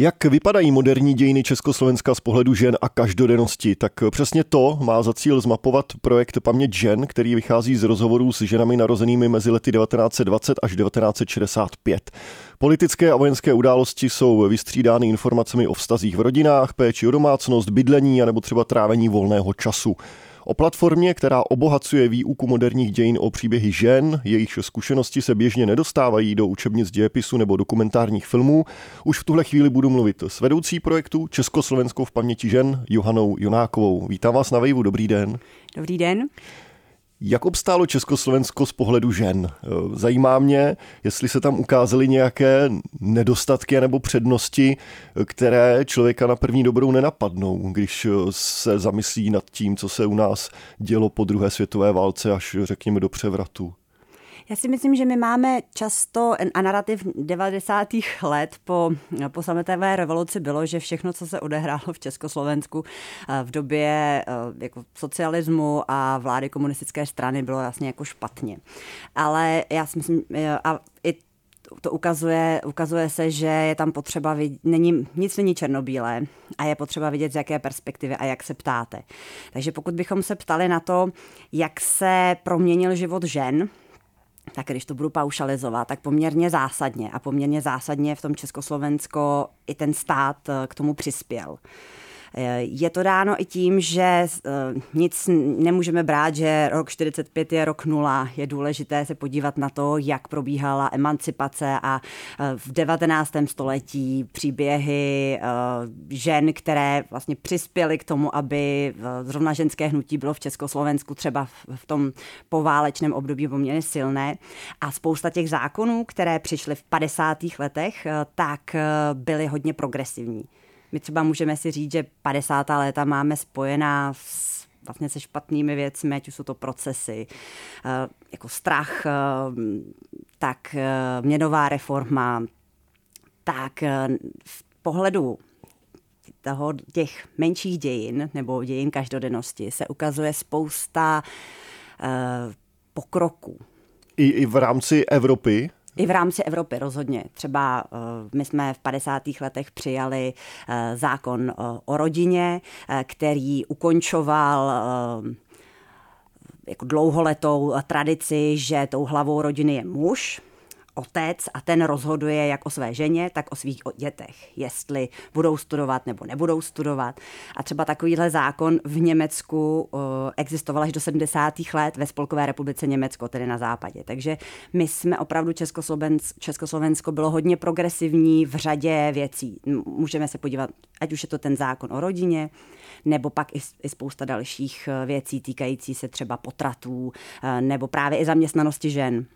Jak vypadají moderní dějiny Československa z pohledu žen a každodennosti? Tak přesně to má za cíl zmapovat projekt Paměť žen, který vychází z rozhovorů s ženami narozenými mezi lety 1920 až 1965. Politické a vojenské události jsou vystřídány informacemi o vztazích v rodinách, péči o domácnost, bydlení a nebo třeba trávení volného času. O platformě, která obohacuje výuku moderních dějin o příběhy žen, jejich zkušenosti se běžně nedostávají do učebnic dějepisu nebo dokumentárních filmů, už v tuhle chvíli budu mluvit s vedoucí projektu Československou v paměti žen Johanou Jonákovou. Vítám vás na Vejvu, dobrý den. Dobrý den. Jak obstálo Československo z pohledu žen? Zajímá mě, jestli se tam ukázaly nějaké nedostatky nebo přednosti, které člověka na první dobrou nenapadnou, když se zamyslí nad tím, co se u nás dělo po druhé světové válce až řekněme do převratu. Já si myslím, že my máme často a narrativ 90. let po, po sametové revoluci bylo, že všechno, co se odehrálo v Československu eh, v době eh, jako socialismu a vlády komunistické strany bylo jasně jako špatně. Ale já si myslím, eh, a i to ukazuje, ukazuje se, že je tam potřeba, vidět, není, nic není černobílé a je potřeba vidět, z jaké perspektivy a jak se ptáte. Takže pokud bychom se ptali na to, jak se proměnil život žen, tak když to budu paušalizovat, tak poměrně zásadně a poměrně zásadně v tom Československo i ten stát eh, k tomu přispěl. Je to dáno i tím, že eh, nic nemůžeme brát, že rok 45 je rok nula. Je důležité se podívat na to, jak probíhala emancipace a eh, v 19. století příběhy eh, žen, které vlastně přispěly k tomu, aby zrovna ženské hnutí bylo v Československu třeba v tom poválečném období poměrně silné. A spousta těch zákonů, které přišly v 50. letech, tak byly hodně progresivní. My třeba můžeme si říct, že 50. léta máme spojená s vlastně se špatnými věcmi, ať už jsou to procesy, eh, jako strach, eh, tak eh, měnová reforma, tak v pohledu toho, těch menších dějin nebo dějin každodennosti se ukazuje spousta pokroků. I, I v rámci Evropy? I v rámci Evropy rozhodně. Třeba uh, my jsme v 50. letech přijali uh, zákon uh, o rodině, který ukončoval jako dlouholetou tradici, že tou hlavou rodiny je muž, otec a ten rozhoduje jak o své ženě, tak o svých dětech, jestli budou studovat nebo nebudou studovat. A třeba takovýhle zákon v Německu uh, existoval až do 70. let ve Spolkové republice Německo, tedy na západě. Takže my jsme opravdu Československo, Československo bylo hodně progresivní v řadě věcí. Můžeme se podívat, ať už je to ten zákon o rodině, nebo pak i, i spousta dalších uh, věcí týkající se třeba potratů, uh, nebo právě i zaměstnanosti žen.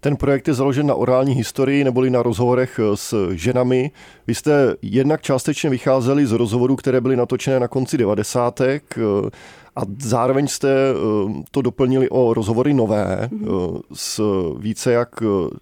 Ten projekt je založen na orální historii neboli na rozhovorech eh, s ženami. Vy jste jednak částečně vycházeli z rozhovorů, které byly natočené na konci devadesátek eh, a zároveň jste eh, to doplnili o rozhovory nové mm-hmm. s více jak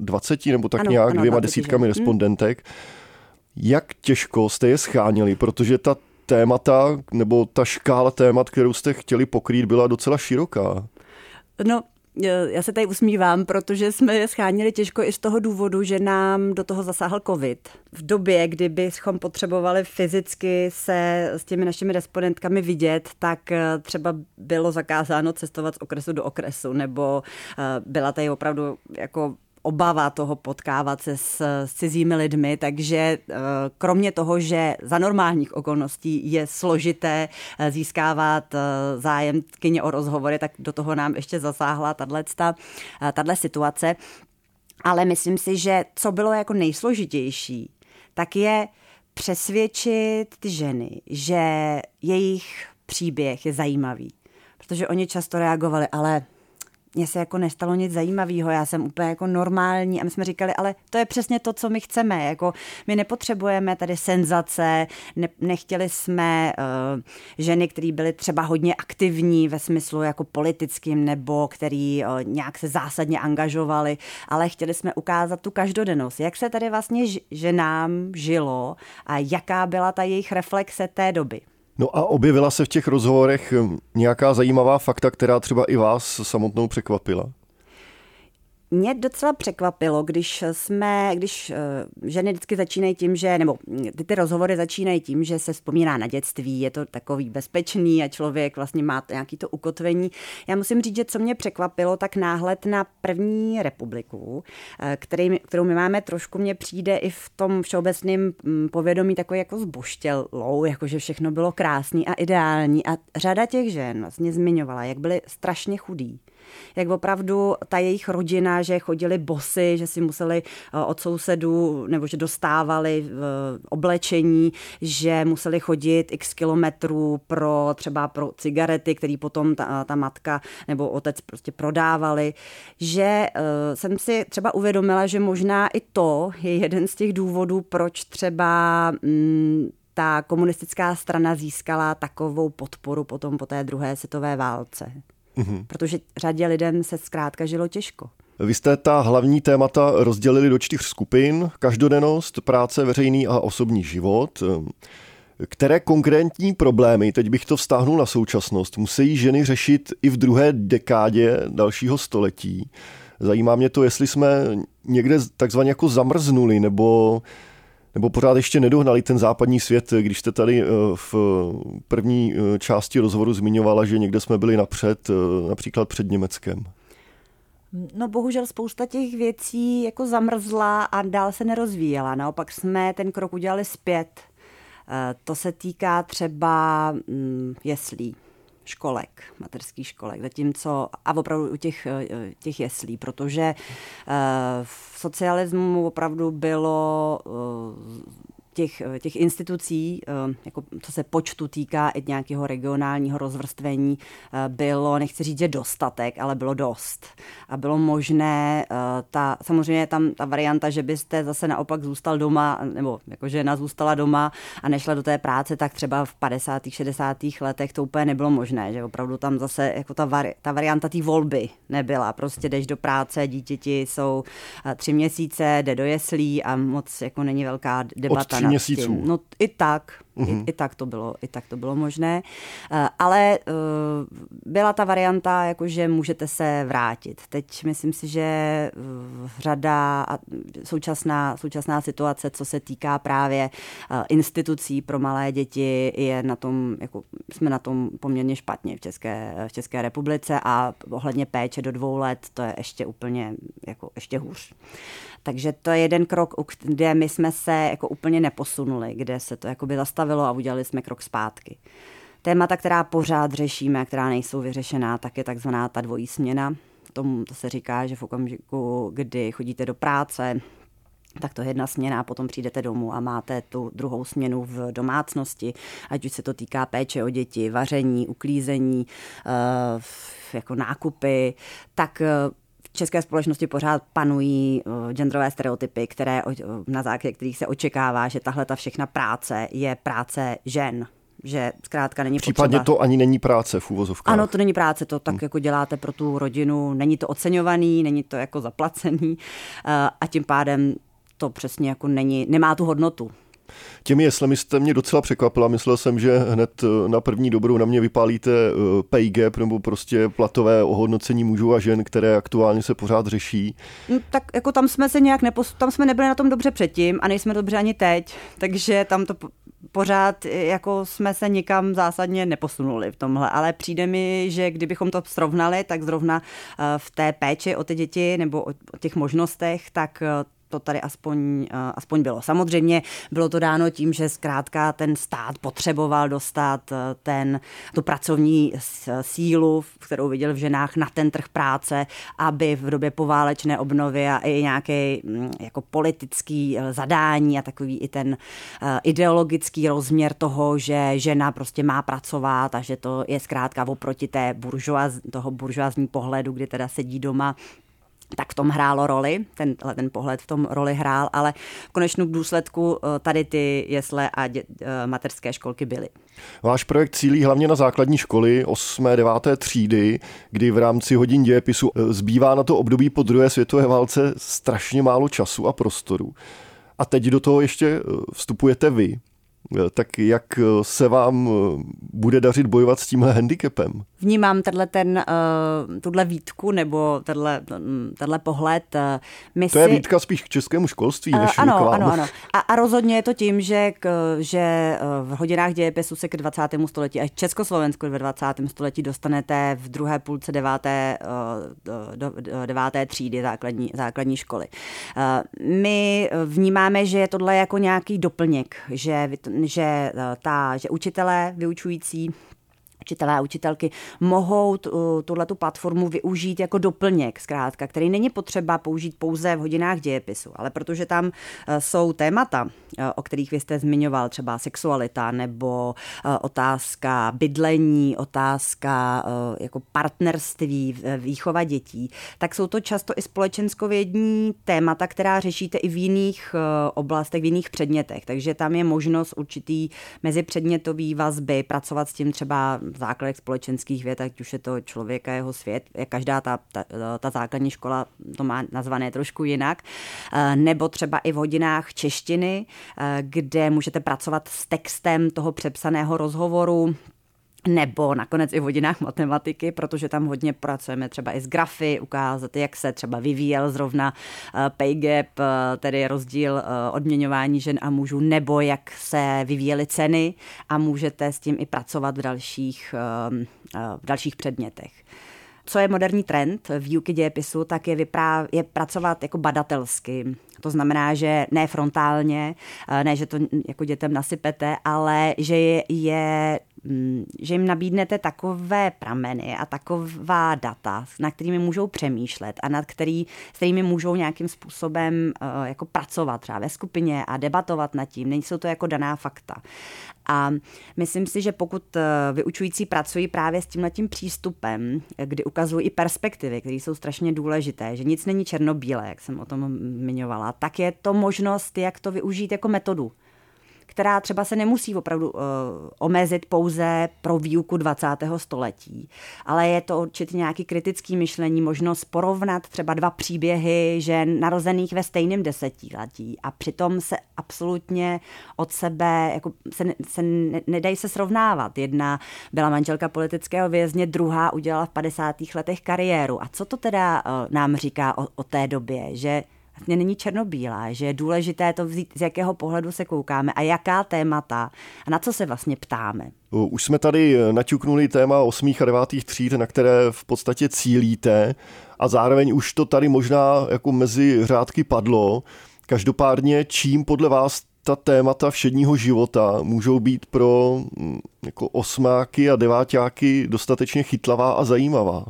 20 nebo tak ano, nějak ano, dvěma desítkami? Mhm. respondentek. Jak těžko jste je schánili, protože ta témata nebo ta škála témat, kterou jste chtěli pokrýt, byla docela široká. No, já se tady usmívám, protože jsme je schánili těžko i z toho důvodu, že nám do toho zasáhl covid. V době, kdy bychom potřebovali fyzicky se s těmi našimi respondentkami vidět, tak eh, třeba bylo zakázáno cestovat z okresu do okresu, nebo eh, byla tady opravdu jako obava toho potkávat se s, s cizími lidmi, takže eh, kromě toho, že za normálních okolností je složité eh, získávat eh, zájem kyně o rozhovory, tak do toho nám ještě zasáhla tato situace. Ale myslím si, že co bylo jako nejsložitější, tak je přesvědčit ty ženy, že jejich příběh je zajímavý. Protože oni často reagovali, ale mně se jako nestalo nic zajímavého, já jsem úplně jako normální a my jsme říkali, ale to je přesně to, co my chceme, jako my nepotřebujeme tady senzace, ne, nechtěli jsme uh, ženy, které byly třeba hodně aktivní ve smyslu jako politickým nebo který uh, nějak se zásadně angažovali, ale chtěli jsme ukázat tu každodennost, jak se tady vlastně ženám žilo a jaká byla ta jejich reflexe té doby. No a objevila se v těch rozhovorech hm, nějaká zajímavá fakta, která třeba i vás samotnou překvapila? Mě docela překvapilo, když jsme, když uh, ženy vždycky začínají tím, že, nebo ty, ty rozhovory začínají tím, že se vzpomíná na dětství, je to takový bezpečný a člověk vlastně má nějaký to ukotvení. Já musím říct, že co mě překvapilo, tak náhled na první republiku, eh, který, kterou my máme trošku, mě přijde i v tom všeobecném mm, povědomí takový jako zboštělou, jako že všechno bylo krásný a ideální a řada těch žen vlastně zmiňovala, jak byly strašně chudí jak opravdu ta jejich rodina, že chodili bosy, že si museli eh, od sousedů, nebo že dostávali eh, oblečení, že museli chodit x kilometrů pro třeba pro cigarety, který potom ta, ta matka nebo otec prostě prodávali, že jsem si třeba uvědomila, že možná i to je jeden z těch důvodů, proč třeba mm, ta komunistická strana získala takovou podporu potom po té druhé světové válce mm-hmm. protože řadě lidem se zkrátka žilo těžko. Vy jste ta hlavní témata rozdělili do čtyř skupin. Každodennost, práce, veřejný a osobní život. Které konkrétní problémy, teď bych to vztáhnul na současnost, musí ženy řešit i v druhé dekádě dalšího století? Zajímá mě to, jestli jsme někde takzvaně jako zamrznuli, nebo nebo pořád ještě nedohnali ten západní svět, když jste tady eh, v první eh, části rozhovoru zmiňovala, že někde jsme byli napřed, eh, například před Německem. No bohužel spousta těch věcí jako zamrzla a dál se nerozvíjela. Naopak jsme ten krok udělali zpět. To se týká třeba mm, jeslí školek, materských školek, zatímco a opravdu u těch, eh, těch jeslí, protože eh, v socialismu opravdu bylo eh, těch, těch institucí, eh, jako co se počtu týká i nějakého regionálního rozvrstvení, eh, bylo, nechci říct, že dostatek, ale bylo dost. A bylo možné, eh, ta, samozřejmě tam ta varianta, že byste zase naopak zůstal doma, nebo jako žena zůstala doma a nešla do té práce, tak třeba v 50. 60. letech to úplně nebylo možné, že opravdu tam zase jako ta, vari, ta varianta té volby nebyla. Prostě jdeš do práce, dítěti jsou tři měsíce, jde do jeslí a moc jako není velká debata měsíců. No i tak, mm-hmm. i, mhm. i, tak to bylo, i tak to bylo možné. Uh, ale uh, byla ta varianta, jako že můžete se vrátit. Teď myslím si, že uh, řada současná, současná situace, co se týká právě institucí pro malé děti, je na tom, jako jsme na tom poměrně špatně v České, v České republice a ohledně péče do dvou let, to je ještě úplně, jako ještě hůř. Takže to je jeden krok, kde my jsme se jako úplně neposunuli, kde se to jakoby zastavilo a udělali jsme krok zpátky. Témata, která pořád řešíme, která nejsou vyřešená, tak je takzvaná ta dvojí směna. Tomu to se říká, že v okamžiku, kdy chodíte do práce, tak to je jedna směna a potom přijdete domů a máte tu druhou směnu v domácnosti, ať už se to týká péče o děti, vaření, uklízení, eh, jako nákupy, tak eh, české společnosti pořád panují uh, genderové stereotypy, které, na základě kterých se očekává, že tahle ta všechna práce je práce žen že zkrátka není Případně potřeba. to ani není práce v úvozovkách. Ano, to není práce, to tak hmm. jako děláte pro tu rodinu, není to oceňovaný, není to jako zaplacený uh, a tím pádem to přesně jako není, nemá tu hodnotu. Těmi jeslemi jste mě docela překvapila. Myslel jsem, že hned eh, na první dobrou na mě vypálíte eh, pay gap nebo prostě platové ohodnocení mužů a žen, které aktuálně se pořád řeší. No, tak jako tam jsme se nějak nepos... tam jsme nebyli na tom dobře předtím a nejsme dobře ani teď, takže tam to pořád eh, jako jsme se nikam zásadně neposunuli v tomhle, ale přijde mi, že kdybychom to srovnali, tak zrovna v té péči o ty děti nebo o těch možnostech, tak to tady aspoň, eh, aspoň bylo. Samozřejmě bylo to dáno tím, že zkrátka ten stát potřeboval dostat eh, ten, tu pracovní sílu, kterou viděl v ženách na ten trh práce, aby v době poválečné obnovy a i nějaké mm, jako politický eh, zadání a takový i ten ideologický rozměr toho, že žena prostě má pracovat a že to je zkrátka oproti té buržoaz, toho buržoazní pohledu, kdy teda sedí doma tak v tom hrálo roli, ten, ten pohled v tom roli hrál, ale v konečném důsledku eh, tady ty jesle a dě, eh, mateřské školky byly. Váš projekt cílí hlavně na základní školy 8. 9. třídy, kdy v rámci hodin dějepisu eh, zbývá na to období po druhé světové válce strašně málo času a prostoru. A teď do toho ještě vstupujete vy. Tak jak se vám bude dařit bojovat s tímhle handicapem? Vnímám tenhle ten, uh, tuhle výtku nebo tenhle, tenhle pohled. My to si... je výtka spíš k českému školství, než uh, ano, ano, ano. A, a rozhodně je to tím, že, k, že v hodinách dějepisu se k 20. století a Československu ve 20. století dostanete v druhé půlce deváté, do, do, deváté třídy základní, základní školy. My vnímáme, že je tohle jako nějaký doplněk, že, že, ta, že učitelé vyučující učitelé a učitelky mohou tuhle tu platformu využít jako doplněk, zkrátka, který není potřeba použít pouze v hodinách dějepisu, ale protože tam e, jsou témata, e, o kterých vy jste zmiňoval, třeba sexualita nebo e, otázka bydlení, otázka jako partnerství, výchova dětí, tak jsou to často i společenskovědní témata, která řešíte i v jiných oblastech, v jiných předmětech. Takže tam je možnost určitý mezipředmětový vazby, pracovat s tím třeba základech společenských věd, ať už je to člověk a jeho svět, každá ta, ta, ta základní škola to má nazvané trošku jinak, eh, nebo třeba i v hodinách češtiny, eh, kde můžete pracovat s textem toho přepsaného rozhovoru, nebo nakonec i v hodinách matematiky, protože tam hodně pracujeme třeba i s grafy, ukázat, jak se třeba vyvíjel zrovna eh, pay gap, eh, tedy rozdíl eh, odměňování žen a mužů, nebo jak se vyvíjely ceny a můžete s tím i pracovat v dalších, v dalších předmětech. Co je moderní trend výuky dějepisu, tak je, vypráv, je pracovat jako badatelsky. To znamená, že ne frontálně, ne, že to jako dětem nasypete, ale že je, je Mm, že jim nabídnete takové prameny a taková data, na kterými můžou přemýšlet a nad který, s kterými můžou nějakým způsobem uh, jako pracovat třeba ve skupině a debatovat nad tím. Nejsou to jako daná fakta. A myslím si, že pokud eh, vyučující pracují právě s tímhletím přístupem, kdy ukazují i perspektivy, které jsou strašně důležité, že nic není černobílé, jak jsem o tom zmiňovala, tak je to možnost, jak to využít jako metodu která třeba se nemusí opravdu uh, omezit pouze pro výuku 20. století, ale je to určitě nějaký kritický myšlení, možnost porovnat třeba dva příběhy žen narozených ve stejném desetiletí a přitom se absolutně od sebe, jako se, se ne, nedají se srovnávat. Jedna byla manželka politického vězně, druhá udělala v 50. letech kariéru. A co to teda uh, nám říká o, o té době, že vlastně není černobílá, že je důležité to vzít, z jakého pohledu se koukáme a jaká témata a na co se vlastně ptáme. Už jsme tady naťuknuli téma 8. a 9. tříd, na které v podstatě cílíte a zároveň už to tady možná jako mezi řádky padlo. Každopádně, čím podle vás ta témata všedního života můžou být pro jako osmáky a deváťáky dostatečně chytlavá a zajímavá?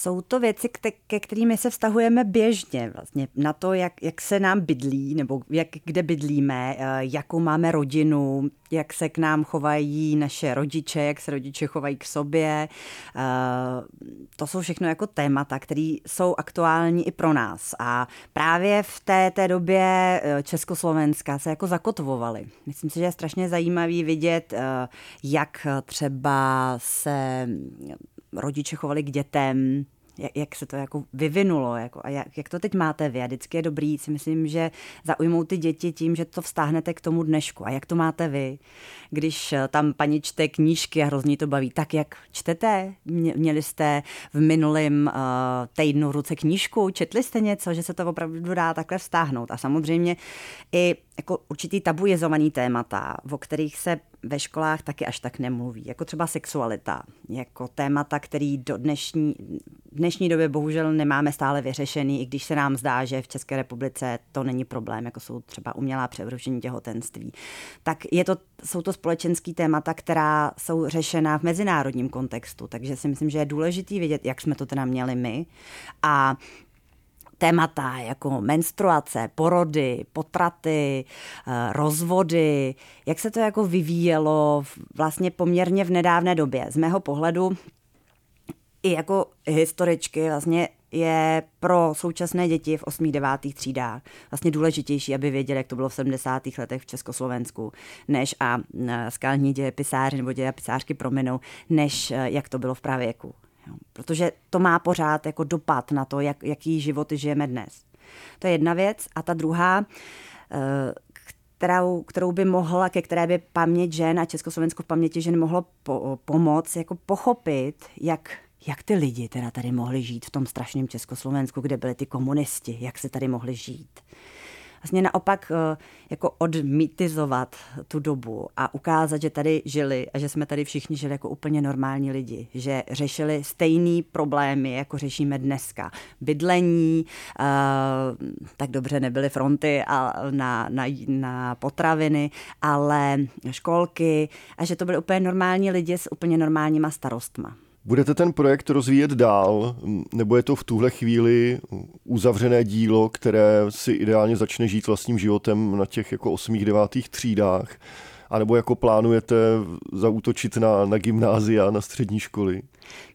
Jsou to věci, ke kterými se vztahujeme běžně vlastně na to, jak, jak se nám bydlí, nebo jak, kde bydlíme, eh, jakou máme rodinu, jak se k nám chovají naše rodiče, jak se rodiče chovají k sobě. Eh, to jsou všechno jako témata, které jsou aktuální i pro nás. A právě v té, té době eh, Československa se jako zakotvovaly. Myslím si, že je strašně zajímavý vidět, jak třeba se rodiče chovali k dětem, jak, jak se to jako vyvinulo jako, a jak, jak to teď máte vy. A vždycky je dobrý, si myslím, že zaujmou ty děti tím, že to vztáhnete k tomu dnešku. A jak to máte vy, když eh, tam paní čte knížky a hrozně to baví. Tak jak čtete? Měli jste v minulém uh, týdnu v ruce knížku? Četli jste něco, že se to opravdu dá takhle vztáhnout? A samozřejmě i jako určitý tabuizovaný témata, o kterých se ve školách taky až tak nemluví, jako třeba sexualita, jako témata, který do dnešní, dnešní době bohužel nemáme stále vyřešený, i když se nám zdá, že v České republice to není problém, jako jsou třeba umělá převrušení těhotenství. Tak je to, jsou to společenský témata, která jsou řešena v mezinárodním kontextu, takže si myslím, že je důležitý vědět, jak jsme to teda měli my a témata jako menstruace, porody, potraty, eh, rozvody, jak se to jako vyvíjelo vlastně poměrně v nedávné době. Z mého pohledu i jako historičky vlastně je pro současné děti v 8. 9. třídách vlastně důležitější, aby věděli, jak to bylo v 70. letech v Československu, než a eh, skalní dějepisáři nebo dějepisářky prominou, než eh, jak to bylo v pravěku. Jo, protože to má pořád jako dopad na to, jak, jaký životy žijeme dnes. To je jedna věc. A ta druhá, eh, kterou, kterou by mohla, ke které by paměť žen a Československo v paměti žen mohlo po, pomoct, jako pochopit, jak jak ty lidi teda tady mohli žít v tom strašném Československu, kde byli ty komunisti, jak se tady mohli žít vlastně naopak eh, jako odmitizovat tu dobu a ukázat, že tady žili a že jsme tady všichni žili jako úplně normální lidi, že řešili stejný problémy, jako řešíme dneska. Bydlení, eh, tak dobře nebyly fronty a na, na, na potraviny, ale školky a že to byly úplně normální lidi s úplně normálníma starostma. Budete ten projekt rozvíjet dál, nebo je to v tuhle chvíli uzavřené dílo, které si ideálně začne žít vlastním životem na těch jako osmých, devátých třídách? A nebo jako plánujete zaútočit na, na gymnázia, na střední školy?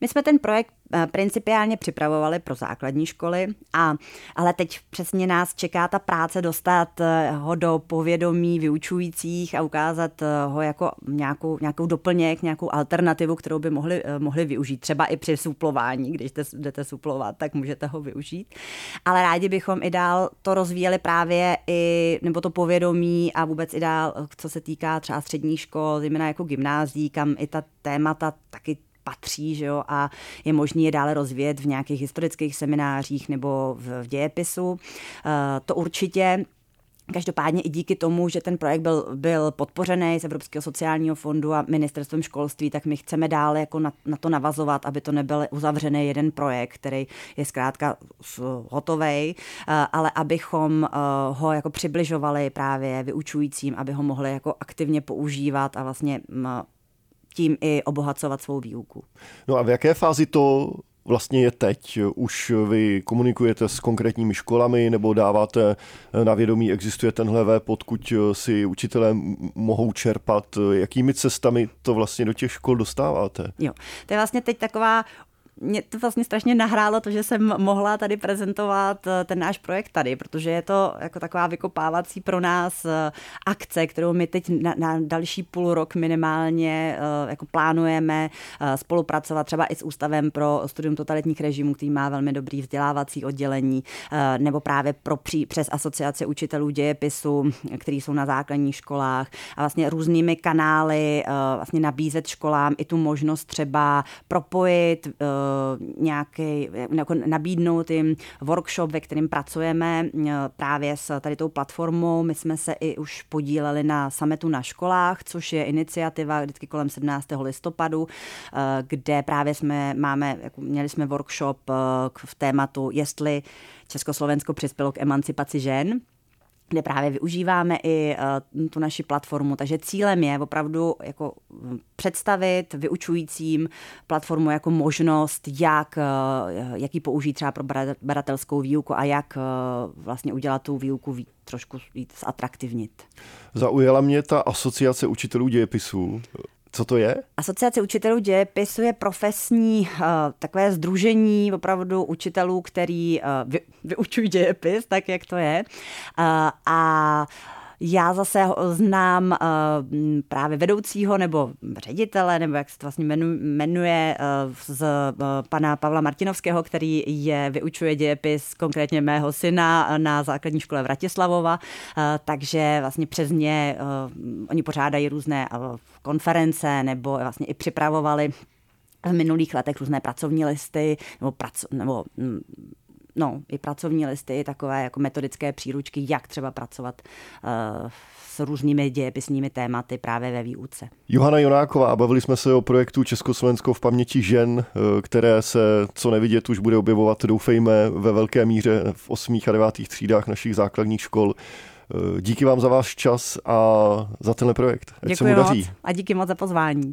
My jsme ten projekt principiálně připravovali pro základní školy, a, ale teď přesně nás čeká ta práce dostat eh, ho do povědomí vyučujících a ukázat eh, ho jako nějakou, nějakou doplněk, nějakou alternativu, kterou by mohli, mohli využít. Třeba i při suplování, když jdete suplovat, tak můžete ho využít. Ale rádi bychom i dál to rozvíjeli právě i, nebo to povědomí a vůbec i dál, co se týká třeba středních škol, zejména jako gymnází, kam i ta témata taky patří že jo, a je možné je dále rozvíjet v nějakých historických seminářích nebo v, v dějepisu. Eh, to určitě Každopádně i díky tomu, že ten projekt byl, byl podpořený z Evropského sociálního fondu a ministerstvem školství, tak my chceme dále jako na, na to navazovat, aby to nebyl uzavřený jeden projekt, který je zkrátka hotový, eh, ale abychom eh, ho jako přibližovali právě vyučujícím, aby ho mohli jako aktivně používat a vlastně tím i obohacovat svou výuku. No a v jaké fázi to vlastně je teď? Už vy komunikujete s konkrétními školami nebo dáváte na vědomí, existuje tenhle web, odkud si učitelé mohou čerpat? Jakými cestami to vlastně do těch škol dostáváte? Jo, to je vlastně teď taková mě to vlastně strašně nahrálo to, že jsem mohla tady prezentovat eh, ten náš projekt tady, protože je to jako taková vykopávací pro nás eh, akce, kterou my teď na, na další půl rok minimálně eh, jako plánujeme spolupracovat třeba i s Ústavem pro studium totalitních režimů, který má velmi dobrý vzdělávací oddělení, nebo právě pro pří, přes asociace učitelů dějepisu, který jsou na základních školách a vlastně různými kanály vlastně nabízet školám i tu možnost třeba propojit nějaký, jako nabídnout jim workshop, ve kterém pracujeme eh, právě s tady tou platformou. My jsme se i už podíleli na sametu na školách, což je iniciativa vždycky kolem 17. listopadu, eh, kde právě jsme máme, jako měli jsme workshop eh, v tématu, jestli Československo přispělo k emancipaci žen kde právě využíváme i uh, tu naši platformu. Takže cílem je opravdu jako hm, představit vyučujícím platformu jako možnost, jak, uh, jak ji použít třeba pro badatelskou výuku a jak uh, vlastně udělat tu výuku víc, trošku víc atraktivnit. Zaujala mě ta asociace učitelů dějepisů. Co to je? Asociace učitelů dějepisu je profesní uh, takové združení opravdu učitelů, který uh, vy, vyučují dějepis, tak jak to je. Uh, a já zase znám uh, právě vedoucího nebo ředitele, nebo jak se to vlastně jmenuje, uh, z uh, pana Pavla Martinovského, který je vyučuje dějepis konkrétně mého syna na základní škole Vratislavova, takže vlastně přes ně oni pořádají různé konference nebo vlastně i připravovali v minulých letech různé pracovní listy nebo, praco, nebo mm, no, i pracovní listy, i takové jako metodické příručky, jak třeba pracovat uh, s různými dějepisními tématy právě ve výuce. Johana Jonáková, bavili jsme se o projektu Československo v paměti žen, eh, které se, co nevidět, už bude objevovat, doufejme, ve velké míře v osmých a devátých třídách našich základních škol. Eh, díky vám za váš čas a za tenhle projekt. Ať Děkuji se mu daří. moc a díky moc za pozvání.